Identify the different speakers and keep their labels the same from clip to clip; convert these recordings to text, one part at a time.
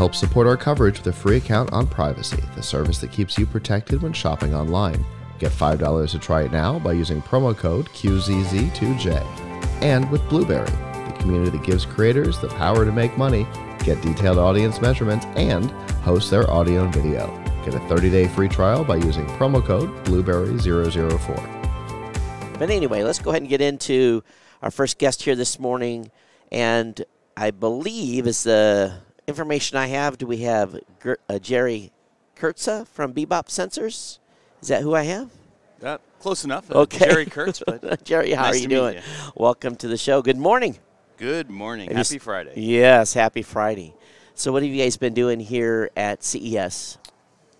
Speaker 1: Help support our coverage with a free account on Privacy, the service that keeps you protected when shopping online. Get $5 to try it now by using promo code QZZ2J. And with Blueberry, the community that gives creators the power to make money, get detailed audience measurements, and host their audio and video. Get a 30 day free trial by using promo code Blueberry004.
Speaker 2: But anyway, let's go ahead and get into our first guest here this morning. And I believe is the information I have. Do we have Ger- uh, Jerry Kurtza from Bebop Sensors? Is that who I have?
Speaker 3: Uh, close enough. Uh,
Speaker 2: Okay.
Speaker 3: Jerry Kurtz.
Speaker 2: Jerry, how
Speaker 3: Nice
Speaker 2: are you doing?
Speaker 3: you.
Speaker 2: Welcome to the show. Good morning.
Speaker 3: good morning.
Speaker 2: Have
Speaker 3: Happy Friday.
Speaker 2: Yes, happy Friday. So, what have you guys been doing here at CES?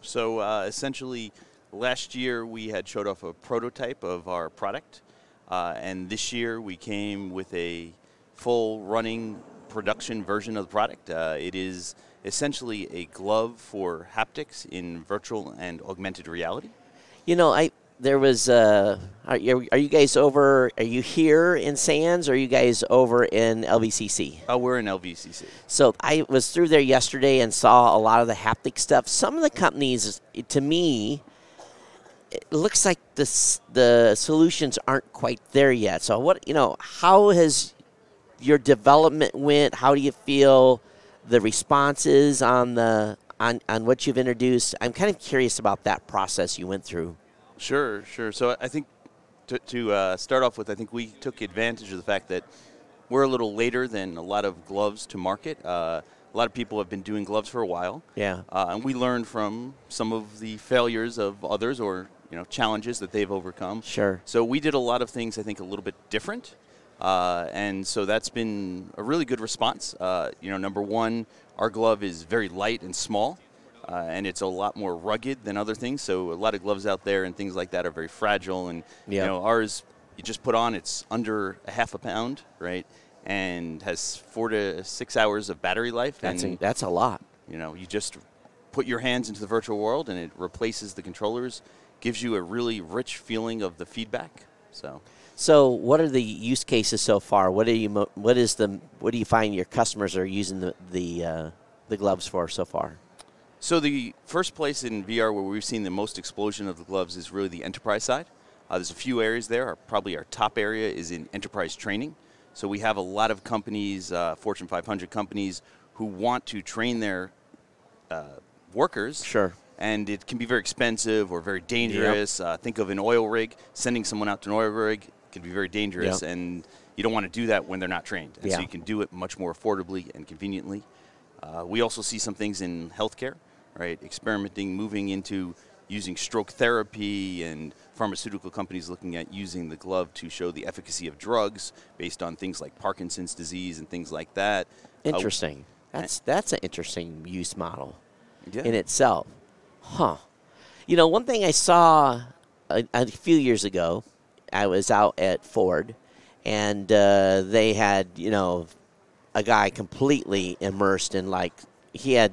Speaker 3: So uh, essentially, last year we had showed off a prototype of our product, uh, and this year we came with a full running production version of the product. Uh, it is essentially a glove for haptics in virtual and augmented reality.
Speaker 2: You know, I there was. Uh, are, you, are you guys over? Are you here in Sands? Or are you guys over in LVCC?
Speaker 3: Uh, we're in LVCC.
Speaker 2: So I was through there yesterday and saw a lot of the haptic stuff. Some of the companies, to me, it looks like the the solutions aren't quite there yet. So what you know, how has your development went? How do you feel the responses on the on, on what you've introduced? I'm kind of curious about that process you went through.
Speaker 3: Sure, sure. So I think to, to uh, start off with, I think we took advantage of the fact that we're a little later than a lot of gloves to market. Uh, a lot of people have been doing gloves for a while.
Speaker 2: Yeah.
Speaker 3: Uh, and we learned from some of the failures of others or you know challenges that they've overcome.
Speaker 2: Sure.
Speaker 3: So we did a lot of things I think a little bit different, uh, and so that's been a really good response. Uh, you know, number one, our glove is very light and small, uh, and it's a lot more rugged than other things. So a lot of gloves out there and things like that are very fragile, and
Speaker 2: Yeah.
Speaker 3: you know ours you just put on it's under a half a pound, right, and has four to six hours of battery life.
Speaker 2: That's
Speaker 3: and
Speaker 2: a, that's a lot.
Speaker 3: you know, you just put your hands into the virtual world and it replaces the controllers, gives you a really rich feeling of the feedback. So,
Speaker 2: So, what are the use cases so far? What are you? What is the? What do you find your customers are using the the uh, the gloves for so far?
Speaker 3: so the first place in VR where we've seen the most explosion of the gloves is really the enterprise side. Uh, there's a few areas there. Our, probably our top area is in enterprise training. So we have a lot of companies, uh, Fortune 500 companies, who want to train their uh, workers
Speaker 2: Sure.
Speaker 3: and it can be very expensive or very dangerous. Uh, think of an oil rig. Sending someone out to an oil rig can be very dangerous,
Speaker 2: Yep.
Speaker 3: and you don't want to do that when they're not trained. And
Speaker 2: Yeah.
Speaker 3: so you can do it much more affordably and conveniently. Uh, we also see some things in healthcare, right? Experimenting, moving into using stroke therapy, and pharmaceutical companies looking at using the glove to show the efficacy of drugs based on things like Parkinson's disease and things like that. Uh,
Speaker 2: Interesting. That's that's an interesting use model
Speaker 3: yeah.
Speaker 2: in itself, huh? You know, one thing I saw a, a few years ago, I was out at Ford, and uh, they had you know a guy completely immersed in like he had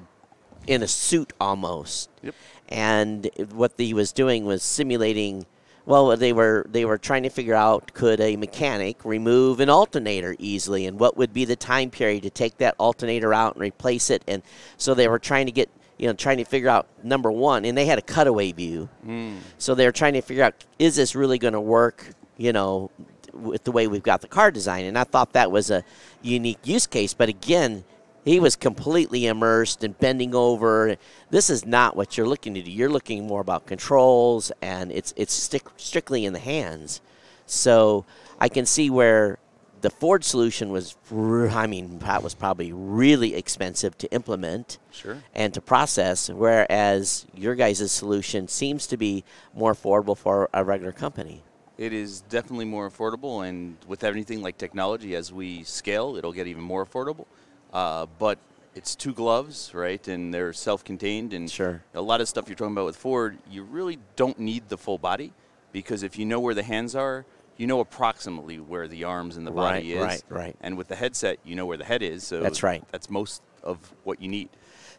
Speaker 2: in a suit almost.
Speaker 3: Yep.
Speaker 2: And what he was doing was simulating. Well, they were they were trying to figure out could a mechanic remove an alternator easily, and what would be the time period to take that alternator out and replace it. And so they were trying to get you know trying to figure out number one, and they had a cutaway view. Mm. So they're trying to figure out is this really going to work? You know, with the way we've got the car design. And I thought that was a unique use case. But again, he was completely immersed and bending over. This is not what you're looking to do. You're looking more about controls, and it's it's stick, strictly in the hands. So I can see where the Ford solution was. I mean, that was probably really expensive to implement
Speaker 3: Sure.
Speaker 2: and to process, whereas your guys' solution seems to be more affordable for a regular company.
Speaker 3: It is definitely more affordable, and with anything like technology, as we scale, it'll get even more affordable. Uh, but it's two gloves, right? And they're self-contained, and
Speaker 2: Sure.
Speaker 3: a lot of stuff you're talking about with Ford, you really don't need the full body because if you know where the hands are, you know approximately where the arms and the body
Speaker 2: Right,
Speaker 3: is.
Speaker 2: right, right.
Speaker 3: And with the headset, you know where the head is. So
Speaker 2: That's right.
Speaker 3: That's most of what you need.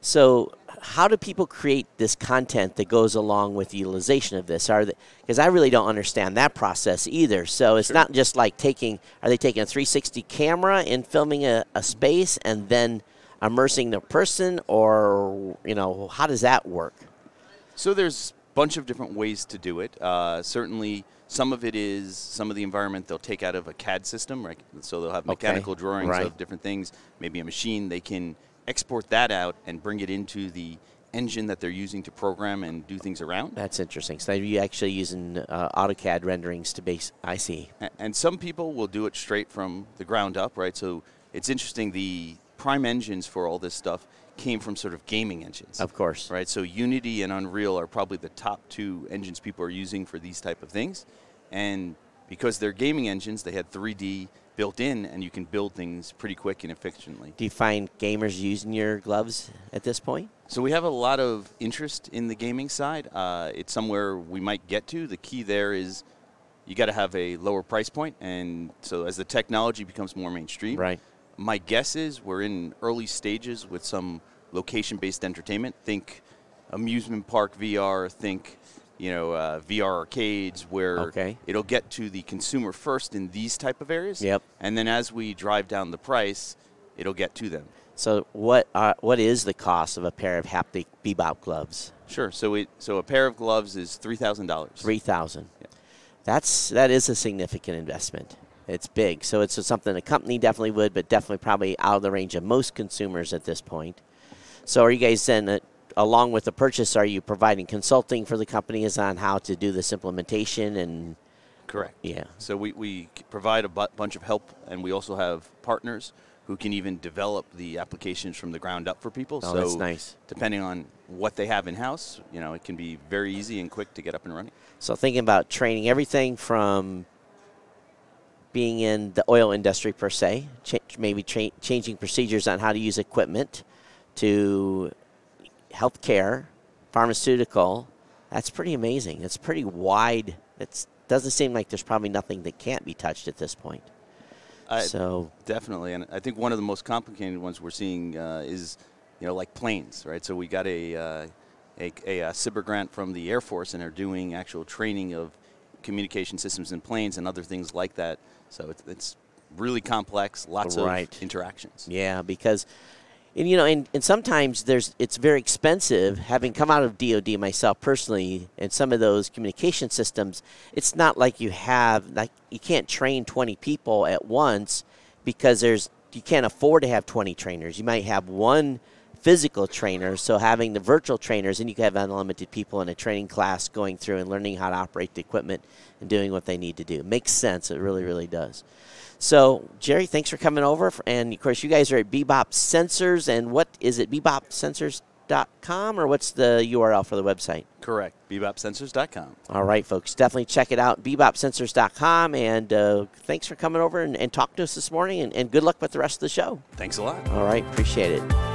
Speaker 2: So, how do people create this content that goes along with the utilization of this? Are because I really don't understand that process either. So it's
Speaker 3: Sure.
Speaker 2: not just like taking. Are they taking a 360 camera and filming a, a space, and then immersing the person, or you know, how does that work?
Speaker 3: So there's a bunch of different ways to do it. Uh, certainly, some of it is some of the environment they'll take out of a CAD system, right? So they'll have mechanical okay. drawings right. of different things, maybe a machine. They can export that out and bring it into the engine that they're using to program and do things around.
Speaker 2: That's interesting. So they are you actually using uh, AutoCAD renderings to base. I see.
Speaker 3: And some people will do it straight from the ground up, right? So it's interesting. The prime engines for all this stuff came from sort of gaming engines.
Speaker 2: Of course.
Speaker 3: Right. So Unity and Unreal are probably the top two engines people are using for these type of things, and because they're gaming engines, they had 3D built in, and you can build things pretty quick and efficiently.
Speaker 2: Do you find gamers using your gloves at this point?
Speaker 3: So we have a lot of interest in the gaming side. Uh, it's somewhere we might get to. The key there is you got to have a lower price point, and so as the technology becomes more mainstream,
Speaker 2: right.
Speaker 3: My guess is we're in early stages with some location-based entertainment. Think amusement park VR. Think you know, uh, VR arcades where
Speaker 2: okay.
Speaker 3: it'll get to the consumer first in these type of areas.
Speaker 2: Yep.
Speaker 3: And then as we drive down the price, it'll get to them.
Speaker 2: So what uh, what is the cost of a pair of haptic bebop gloves?
Speaker 3: Sure. So it so a pair of gloves is three thousand dollars.
Speaker 2: Three thousand. Yeah. That's that is a significant investment. It's big. So it's something a company definitely would, but definitely probably out of the range of most consumers at this point. So are you guys then uh, along with the purchase, are you providing consulting for the companies on how to do this implementation and?
Speaker 3: Correct.
Speaker 2: Yeah.
Speaker 3: So we, we provide a bunch of help, and we also have partners who can even develop the applications from the ground up for people.
Speaker 2: Oh,
Speaker 3: so
Speaker 2: that's nice.
Speaker 3: Depending on what they have in house, you know, it can be very easy and quick to get up and running.
Speaker 2: So thinking about training everything from being in the oil industry per se, maybe tra- changing procedures on how to use equipment, to healthcare, pharmaceutical. That's pretty amazing. It's pretty wide. It doesn't seem like there's probably nothing that can't be touched at this point.
Speaker 3: Uh, so definitely, and I think one of the most complicated ones we're seeing uh, is, you know, like planes, right? So we got a, uh, a, a, a SBIR grant from the Air Force, and are doing actual training of communication systems in planes and other things like that. So it's, it's really complex, lots
Speaker 2: right.
Speaker 3: of interactions.
Speaker 2: Yeah, because and you know, and, and sometimes there's it's very expensive. Having come out of DoD myself personally, and some of those communication systems, it's not like you have like you can't train 20 people at once because there's you can't afford to have 20 trainers. You might have one physical trainers. so having the virtual trainers, and you can have unlimited people in a training class going through and learning how to operate the equipment and doing what they need to do. Makes sense. It really, really does. So, Jerry, thanks for coming over. And of course, you guys are at Bebop Sensors. And what is it, bebopsensors.com, or what's the URL for the website?
Speaker 3: Correct, bebopsensors.com.
Speaker 2: All right, folks, definitely check it out, bebopsensors.com. And uh, thanks for coming over and, and talking to us this morning. And, and good luck with the rest of the show.
Speaker 3: Thanks a lot.
Speaker 2: All right, appreciate it.